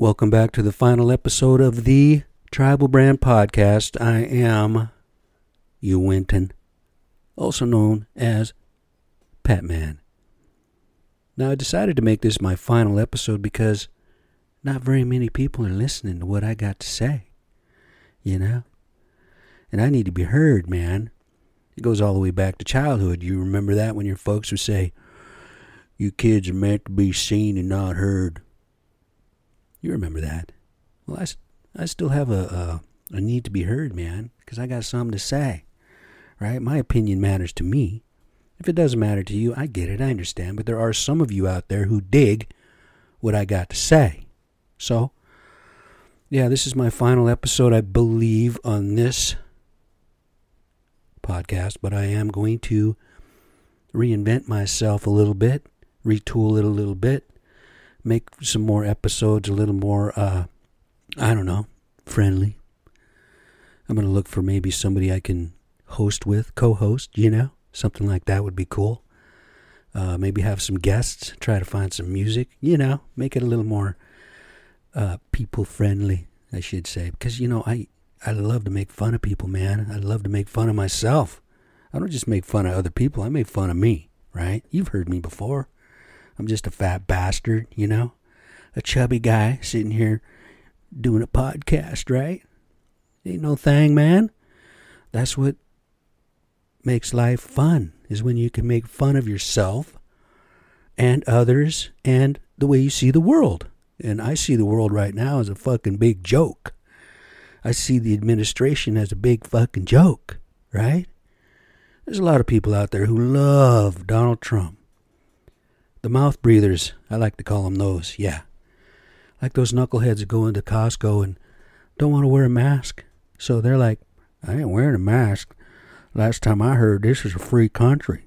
Welcome back to the final episode of the Tribal Brand Podcast. I am you Winton, also known as Pat Man. Now, I decided to make this my final episode because not very many people are listening to what I got to say, you know? And I need to be heard, man. It goes all the way back to childhood. You remember that when your folks would say, You kids are meant to be seen and not heard. You remember that. Well, I, I still have a, a, a need to be heard, man, because I got something to say, right? My opinion matters to me. If it doesn't matter to you, I get it, I understand. But there are some of you out there who dig what I got to say. So, yeah, this is my final episode, I believe, on this podcast, but I am going to reinvent myself a little bit, retool it a little bit, make some more episodes a little more, uh, I don't know, friendly. I'm going to look for maybe somebody I can host with, co host, you know? Something like that would be cool. Uh, maybe have some guests, try to find some music, you know, make it a little more uh, people friendly, I should say. Because, you know, I, I love to make fun of people, man. I love to make fun of myself. I don't just make fun of other people, I make fun of me, right? You've heard me before. I'm just a fat bastard, you know? A chubby guy sitting here doing a podcast, right? Ain't no thing, man. That's what makes life fun, is when you can make fun of yourself and others and the way you see the world. And I see the world right now as a fucking big joke. I see the administration as a big fucking joke, right? There's a lot of people out there who love Donald Trump. The mouth breathers, I like to call them those, yeah. Like those knuckleheads that go into Costco and don't want to wear a mask. So they're like, I ain't wearing a mask. Last time I heard, this is a free country.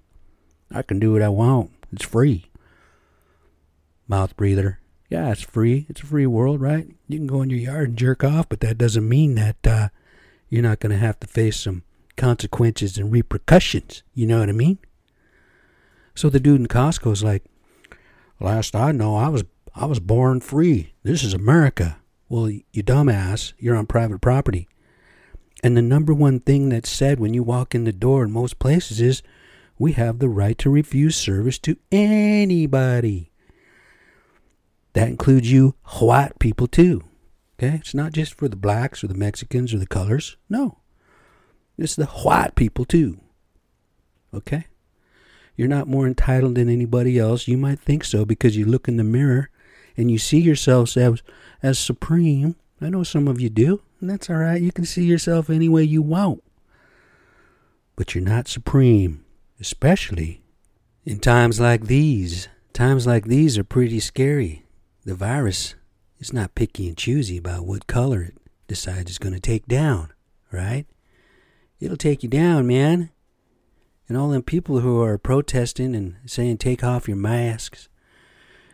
I can do what I want. It's free. Mouth breather. Yeah, it's free. It's a free world, right? You can go in your yard and jerk off, but that doesn't mean that uh, you're not going to have to face some consequences and repercussions. You know what I mean? So the dude in Costco's like, Last I know, I was I was born free. This is America. Well, you dumbass, you're on private property. And the number one thing that's said when you walk in the door in most places is, we have the right to refuse service to anybody. That includes you white people too. Okay? It's not just for the blacks or the Mexicans or the colors. No. It's the white people too. Okay? You're not more entitled than anybody else. You might think so because you look in the mirror and you see yourself as, as supreme. I know some of you do, and that's all right. You can see yourself any way you want. But you're not supreme, especially in times like these. Times like these are pretty scary. The virus is not picky and choosy about what color it decides it's going to take down, right? It'll take you down, man and all them people who are protesting and saying take off your masks.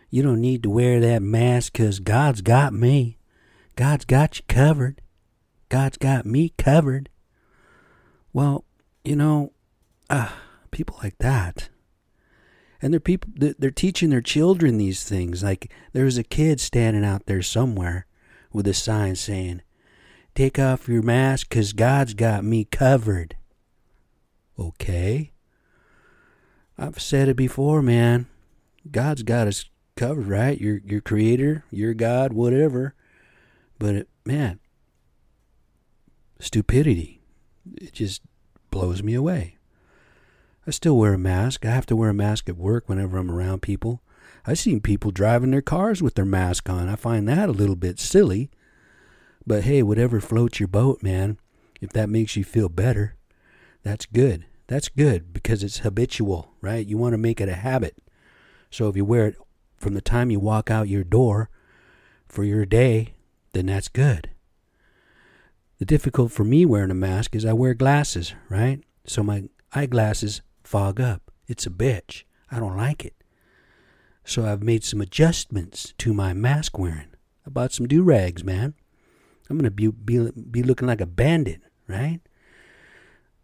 You don't need to wear that mask because God's got me. God's got you covered. God's got me covered. Well, you know, uh, people like that. And they're people they're teaching their children these things. Like there's a kid standing out there somewhere with a sign saying, "Take off your mask cuz God's got me covered." Okay. I've said it before, man. God's got us covered, right? Your your creator, your God, whatever. But it, man, stupidity. It just blows me away. I still wear a mask. I have to wear a mask at work whenever I'm around people. I've seen people driving their cars with their mask on. I find that a little bit silly. But hey, whatever floats your boat, man. If that makes you feel better, that's good. That's good because it's habitual, right? You want to make it a habit. So if you wear it from the time you walk out your door for your day, then that's good. The difficult for me wearing a mask is I wear glasses, right? So my eyeglasses fog up. It's a bitch. I don't like it. So I've made some adjustments to my mask wearing. I bought some do rags, man. I'm gonna be, be be looking like a bandit, right?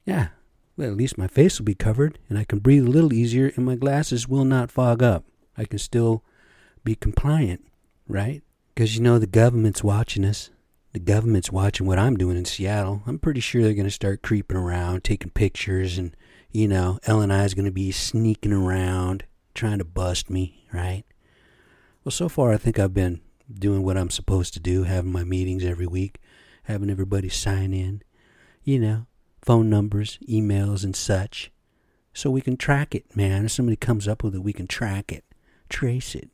Yeah, well, at least my face will be covered and I can breathe a little easier and my glasses will not fog up. I can still be compliant, right? Because, you know, the government's watching us. The government's watching what I'm doing in Seattle. I'm pretty sure they're going to start creeping around, taking pictures, and, you know, L&I is going to be sneaking around, trying to bust me, right? Well, so far, I think I've been doing what I'm supposed to do, having my meetings every week, having everybody sign in, you know, phone numbers, emails, and such. So we can track it, man. If somebody comes up with it, we can track it, trace it.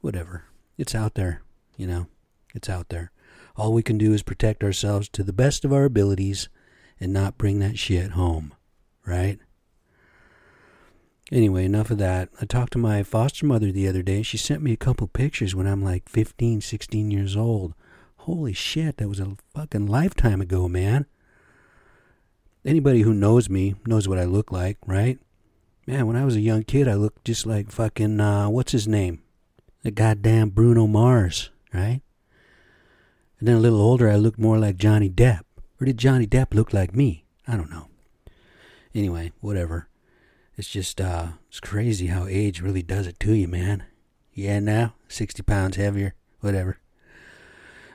Whatever. It's out there, you know. It's out there. All we can do is protect ourselves to the best of our abilities and not bring that shit home, right? Anyway, enough of that. I talked to my foster mother the other day. She sent me a couple pictures when I'm like 15, 16 years old. Holy shit, that was a fucking lifetime ago, man. Anybody who knows me knows what I look like, right? Man, when I was a young kid, I looked just like fucking, uh, what's his name? The goddamn Bruno Mars, right? And then a little older, I looked more like Johnny Depp. Or did Johnny Depp look like me? I don't know. Anyway, whatever. It's just, uh, it's crazy how age really does it to you, man. Yeah, now, 60 pounds heavier, whatever.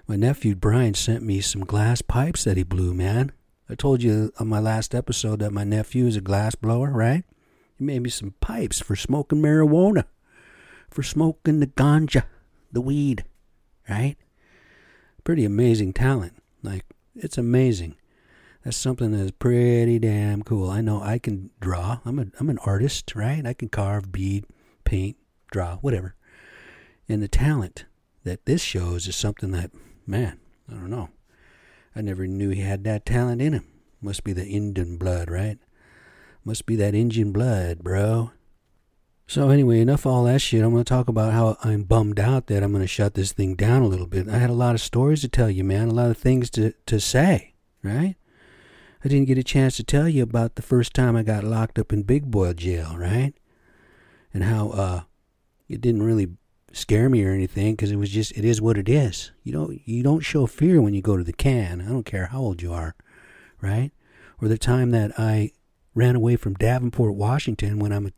My nephew Brian sent me some glass pipes that he blew, man. I told you on my last episode that my nephew is a glass blower, right? He made me some pipes for smoking marijuana, for smoking the ganja, the weed, right? Pretty amazing talent. Like, it's amazing. That's something that is pretty damn cool. I know I can draw. I'm a I'm an artist, right? I can carve, bead, paint, draw, whatever. And the talent that this shows is something that, man, I don't know. I never knew he had that talent in him. Must be the Indian blood, right? Must be that Indian blood, bro. So anyway, enough of all that shit. I'm going to talk about how I'm bummed out that I'm going to shut this thing down a little bit. I had a lot of stories to tell you, man. A lot of things to, to say, right? I didn't get a chance to tell you about the first time I got locked up in Big Boy jail, right? And how uh, it didn't really scare me or anything because it was just it is what it is. You don't you don't show fear when you go to the can. I don't care how old you are, right? Or the time that I ran away from Davenport, Washington, when I'm a,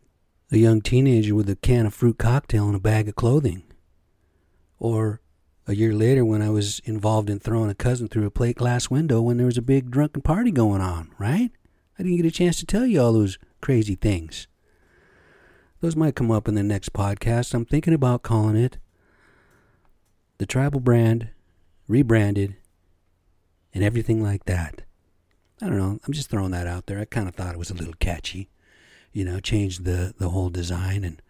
a young teenager with a can of fruit cocktail and a bag of clothing. Or a year later when I was involved in throwing a cousin through a plate glass window when there was a big drunken party going on, right? I didn't get a chance to tell you all those crazy things. Those might come up in the next podcast. I'm thinking about calling it the tribal brand, rebranded, and everything like that. I don't know. I'm just throwing that out there. I kind of thought it was a little catchy, you know, change the the whole design and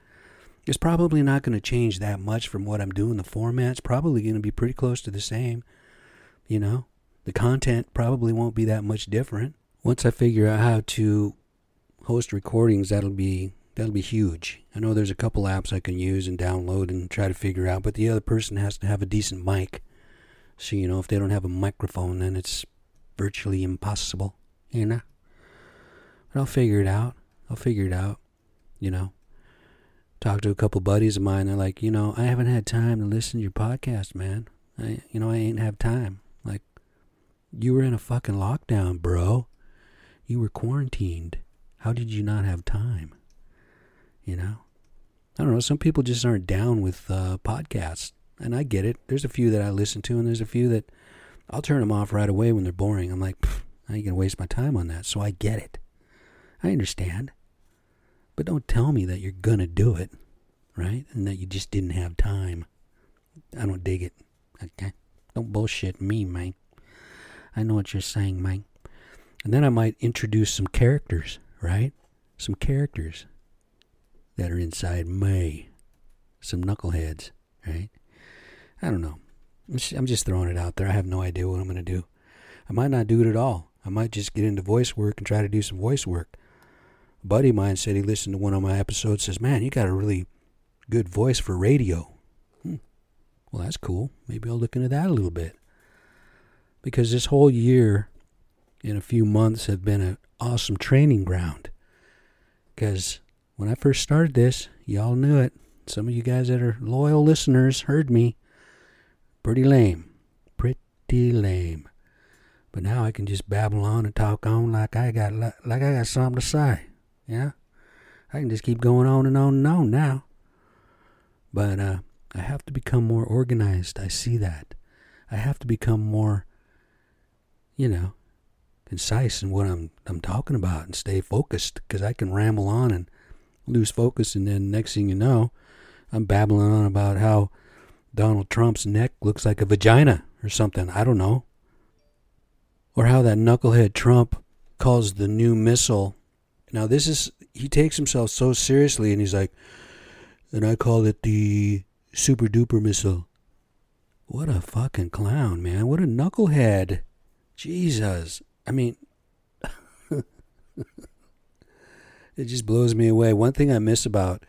it's probably not going to change that much from what I'm doing. The format's probably going to be pretty close to the same, you know. The content probably won't be that much different. Once I figure out how to host recordings, that'll be that'll be huge. I know there's a couple apps I can use and download and try to figure out, but the other person has to have a decent mic. So, you know, if they don't have a microphone, then it's virtually impossible, you know? But I'll figure it out. I'll figure it out, you know? Talk to a couple buddies of mine. They're like, you know, I haven't had time to listen to your podcast, man. I, you know, I ain't have time. Like, you were in a fucking lockdown, bro. You were quarantined. How did you not have time? You know? I don't know. Some people just aren't down with uh, podcasts. And I get it. There's a few that I listen to, and there's a few that I'll turn them off right away when they're boring. I'm like, I ain't to waste my time on that. So I get it. I understand. But don't tell me that you're to do it, right? And that you just didn't have time. I don't dig it. Okay? Don't bullshit me, man. I know what you're saying, man. And then I might introduce some characters, right? Some characters that are inside me. Some knuckleheads, right? I don't know. I'm just throwing it out there. I have no idea what I'm going to do. I might not do it at all. I might just get into voice work and try to do some voice work. A buddy of mine said he listened to one of my episodes. Says, "Man, you got a really good voice for radio." Hmm. Well, that's cool. Maybe I'll look into that a little bit. Because this whole year, in a few months, have been an awesome training ground. Because when I first started this, y'all knew it. Some of you guys that are loyal listeners heard me. Pretty lame. Pretty lame. But now I can just babble on and talk on like I got like I got something to say. Yeah? I can just keep going on and on and on now. But uh, I have to become more organized. I see that. I have to become more, you know, concise in what I'm I'm talking about and stay focused because I can ramble on and lose focus and then next thing you know, I'm babbling on about how Donald Trump's neck looks like a vagina or something. I don't know. Or how that knucklehead Trump calls the new missile. Now this is he takes himself so seriously and he's like and I call it the super duper missile. What a fucking clown, man. What a knucklehead. Jesus. I mean, it just blows me away. One thing I miss about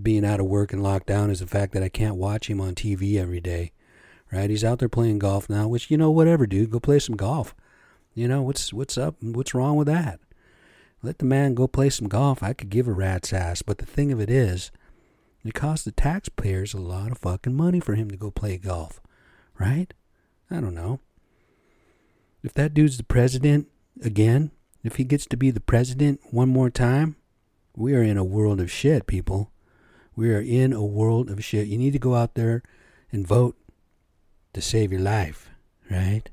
being out of work and locked down is the fact that I can't watch him on TV every day. Right? He's out there playing golf now, which you know, whatever, dude. Go play some golf. You know what's what's up? What's wrong with that? Let the man go play some golf. I could give a rat's ass. But the thing of it is, it costs the taxpayers a lot of fucking money for him to go play golf. Right? I don't know. If that dude's the president again, if he gets to be the president one more time, we are in a world of shit, people. We are in a world of shit. You need to go out there and vote to save your life, right?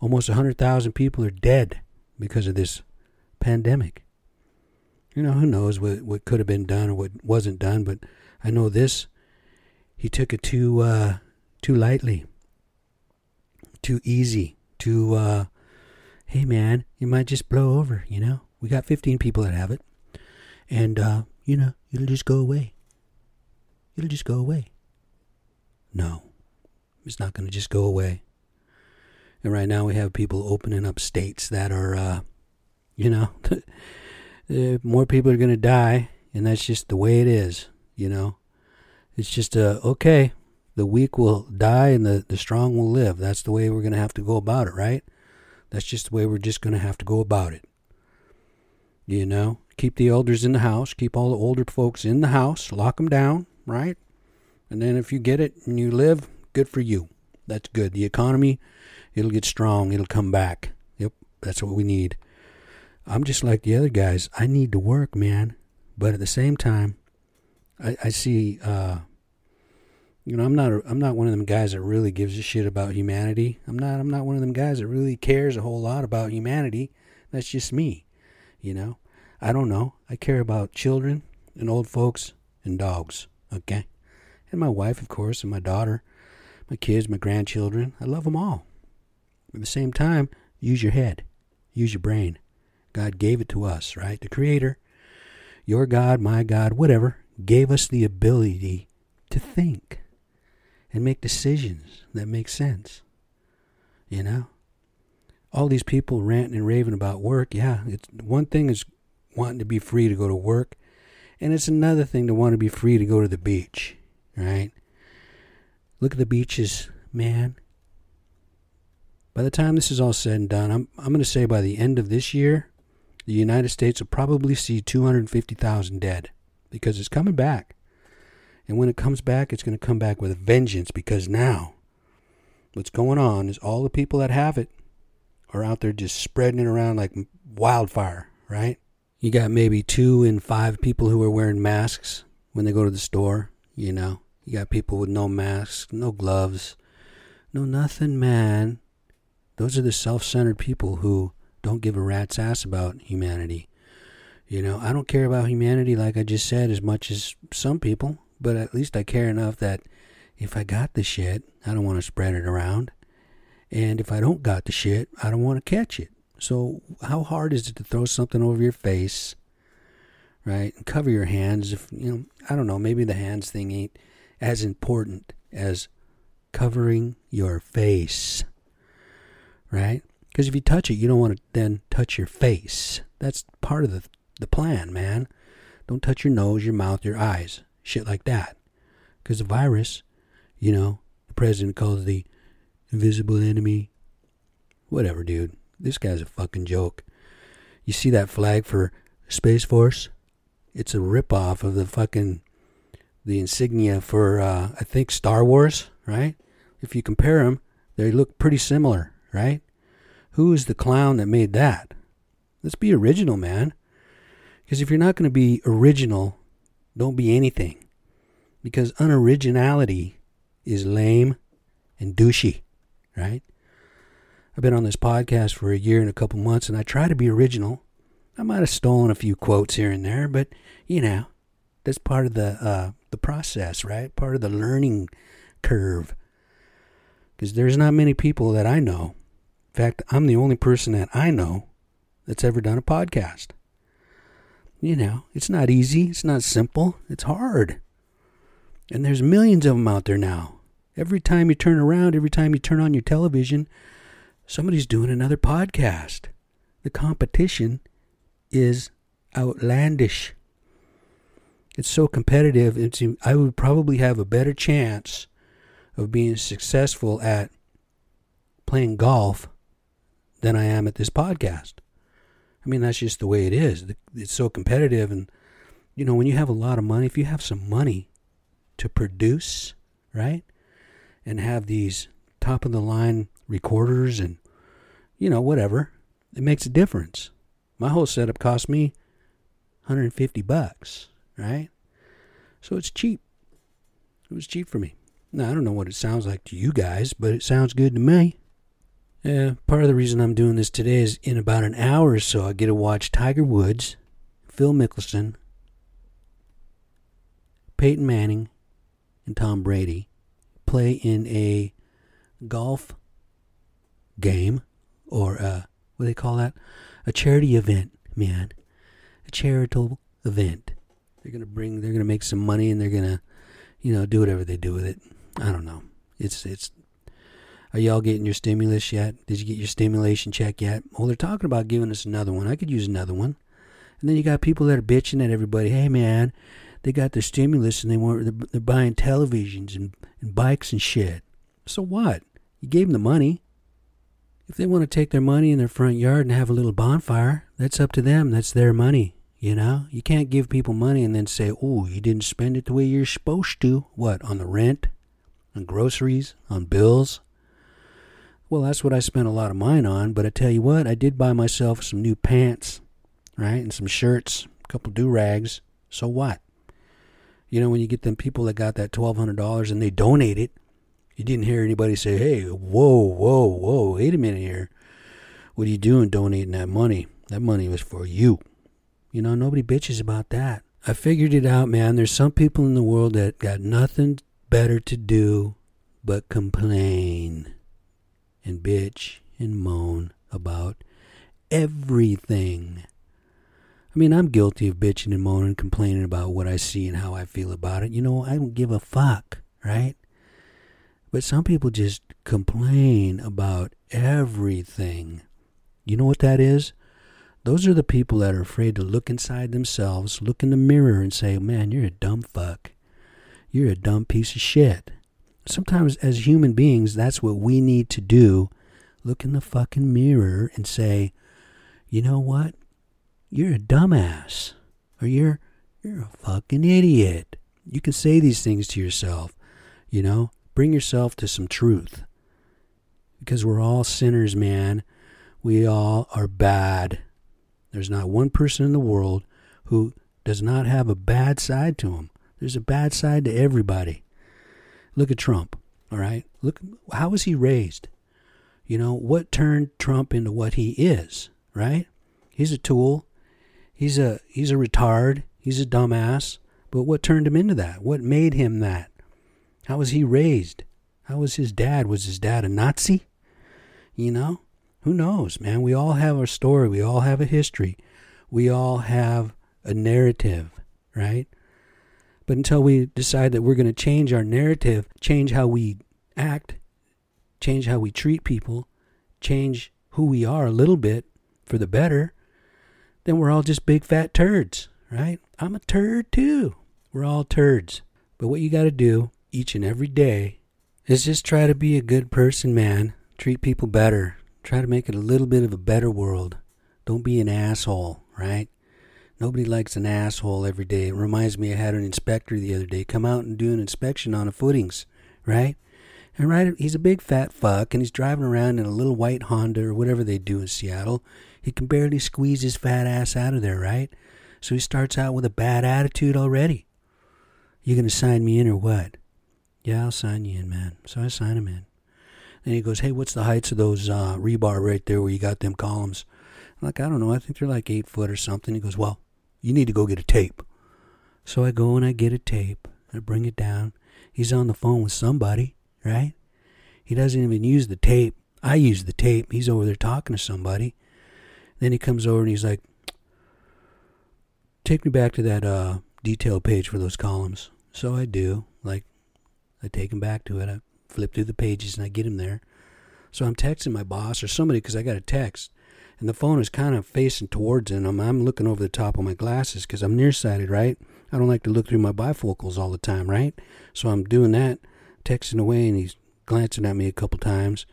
Almost 100,000 people are dead because of this pandemic. You know, who knows what, what could have been done or what wasn't done, but I know this. He took it too, uh, too lightly, too easy to, uh, hey man, it might just blow over, you know? We got 15 people that have it. And, uh, you know, it'll just go away. It'll just go away. No, it's not going to just go away. And right now we have people opening up states that are, uh, you know, uh, more people are going to die, and that's just the way it is, you know. It's just, uh, okay, the weak will die and the, the strong will live. That's the way we're going to have to go about it, right? That's just the way we're just going to have to go about it. You know, keep the elders in the house, keep all the older folks in the house, lock them down, right? And then if you get it and you live, good for you. That's good. The economy, it'll get strong, it'll come back. Yep, that's what we need. I'm just like the other guys. I need to work, man. But at the same time, I, I see uh, you know, I'm not a, I'm not one of them guys that really gives a shit about humanity. I'm not I'm not one of them guys that really cares a whole lot about humanity. That's just me. You know, I don't know. I care about children and old folks and dogs. Okay, and my wife, of course, and my daughter, my kids, my grandchildren. I love them all. At the same time, use your head, use your brain. God gave it to us, right? The Creator, your God, my God, whatever, gave us the ability to think and make decisions that make sense. You know? All these people ranting and raving about work, yeah, it's one thing is wanting to be free to go to work, and it's another thing to want to be free to go to the beach, right? Look at the beaches, man. By the time this is all said and done, I'm I'm going to say by the end of this year, the United States will probably see 250,000 dead because it's coming back. And when it comes back, it's going to come back with a vengeance because now what's going on is all the people that have it are out there just spreading it around like wildfire, right? You got maybe two in five people who are wearing masks when they go to the store, you know. You got people with no masks, no gloves, no nothing, man. Those are the self centered people who don't give a rat's ass about humanity. You know, I don't care about humanity, like I just said, as much as some people. But at least I care enough that if I got the shit, I don't want to spread it around. And if I don't got the shit, I don't want to catch it. So how hard is it to throw something over your face, right? And cover your hands if you know, I don't know, maybe the hands thing ain't as important as covering your face. Right? Because if you touch it, you don't want to then touch your face. That's part of the the plan, man. Don't touch your nose, your mouth, your eyes shit like that. Because the virus, you know, the president calls the invisible enemy. Whatever, dude. This guy's a fucking joke. You see that flag for Space Force? It's a ripoff of the fucking the insignia for uh, I think Star Wars, right? If you compare them, they look pretty similar, right? Who is the clown that made that? Let's be original, man. Because if you're not going to be original don't be anything. Because unoriginality is lame and douchey, right? I've been on this podcast for a year and a couple months, and I try to be original. I might have stolen a few quotes here and there, but you know, that's part of the uh, the process, right? Part of the learning curve. Because there's not many people that I know. In fact, I'm the only person that I know that's ever done a podcast. You know, it's not easy. It's not simple. It's hard. And there's millions of them out there now. Every time you turn around, every time you turn on your television, somebody's doing another podcast. The competition is outlandish. It's so competitive. It's, I would probably have a better chance of being successful at playing golf than I am at this podcast. I mean, that's just the way it is. It's so competitive. And, you know, when you have a lot of money, if you have some money to produce, right? And have these top of the line recorders and, you know, whatever, it makes a difference. My whole setup cost me 150 bucks, right? So it's cheap. It was cheap for me. Now, I don't know what it sounds like to you guys, but it sounds good to me. Part of the reason I'm doing this today is in about an hour or so, I get to watch Tiger Woods, Phil Mickelson, Peyton Manning, and Tom Brady play in a golf game or uh, what do they call that? A charity event, man. A charitable event. They're gonna bring. They're gonna make some money, and they're gonna, you know, do whatever they do with it. I don't know. It's it's are y'all getting your stimulus yet? Did you get your stimulation check yet? Well, they're talking about giving us another one. I could use another one. And then you got people that are bitching at everybody. Hey, man, they got their stimulus and they they're, they're buying televisions and, and bikes and shit. So what? You gave them the money. If they want to take their money in their front yard and have a little bonfire, that's up to them. That's their money. You know, you can't give people money and then say, "Oh, you didn't spend it the way you're supposed to." What on the rent, on groceries, on bills? Well, that's what I spent a lot of mine on, but I tell you what, I did buy myself some new pants, right? And some shirts, a couple do rags. So what? You know, when you get them people that got that $1,200 and they donate it, you didn't hear anybody say, hey, whoa, whoa, whoa, wait a minute here. What are you doing donating that money? That money was for you. You know, nobody bitches about that. I figured it out, man. There's some people in the world that got nothing better to do but complain and bitch and moan about everything. I mean, I'm guilty of bitching and moaning, complaining about what I see and how I feel about it. You know, I don't give a fuck, right? But some people just complain about everything. You know what that is? Those are the people that are afraid to look inside themselves, look in the mirror, and say, Man, you're a dumb fuck. You're a dumb piece of shit sometimes as human beings, that's what we need to do. Look in the fucking mirror and say, you know what? You're a dumbass. Or you're you're a fucking idiot. You can say these things to yourself, you know? Bring yourself to some truth. Because we're all sinners, man. We all are bad. There's not one person in the world who does not have a bad side to him. There's a bad side to everybody. Look at Trump, all right? Look, how was he raised? You know, what turned Trump into what he is, right? He's a tool. He's a he's a retard. He's a dumbass. But what turned him into that? What made him that? How was he raised? How was his dad? Was his dad a Nazi? You know? Who knows, man? We all have our story. We all have a history. We all have a narrative, right? But until we decide that we're going to change our narrative, change how we act, change how we treat people, change who we are a little bit for the better, then we're all just big fat turds, right? I'm a turd too. We're all turds. But what you got to do each and every day is just try to be a good person, man. Treat people better. Try to make it a little bit of a better world. Don't be an asshole, right? Nobody likes an asshole every day. It reminds me I had an inspector the other day come out and do an inspection on the footings, right? And right, he's a big fat fuck, and he's driving around in a little white Honda or whatever they do in Seattle. He can barely squeeze his fat ass out of there, right? So he starts out with a bad attitude already. You gonna sign me in or what? Yeah, I'll sign you in, man. So I sign him in. And he goes, Hey, what's the heights of those uh, rebar right there where you got them columns? I'm like, I don't know. I think they're like eight foot or something. He goes, Well, you need to go get a tape. So I go and I get a tape. I bring it down. He's on the phone with somebody, right? He doesn't even use the tape. I use the tape. He's over there talking to somebody. Then he comes over and he's like, Take me back to that uh, detail page for those columns. So I do. Like, I take him back to it. I flip through the pages and I get him there. So I'm texting my boss or somebody because I got a text. And the phone is kind of facing towards him. I'm, I'm looking over the top of my glasses because I'm nearsighted, right? I don't like to look through my bifocals all the time, right? So I'm doing that, texting away, and he's glancing at me a couple times.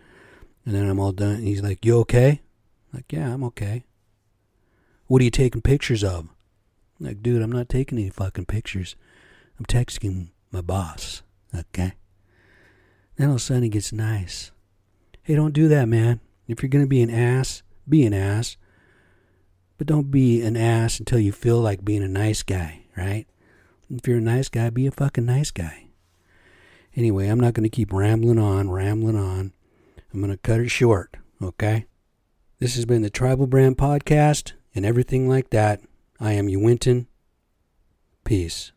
And then I'm all done. He's like, You okay? Like, yeah, I'm okay. What are you taking pictures of? Like, dude, I'm not taking any fucking pictures. I'm texting my boss, okay? Then all of a sudden he gets nice. Hey, don't do that, man. If you're going to be an ass, be an ass. But don't be an ass until you feel like being a nice guy, right? If you're a nice guy, be a fucking nice guy. Anyway, I'm not going to keep rambling on, rambling on. I'm going to cut it short, okay? This has been the Tribal Brand Podcast and everything like that. I am Uinton. Peace.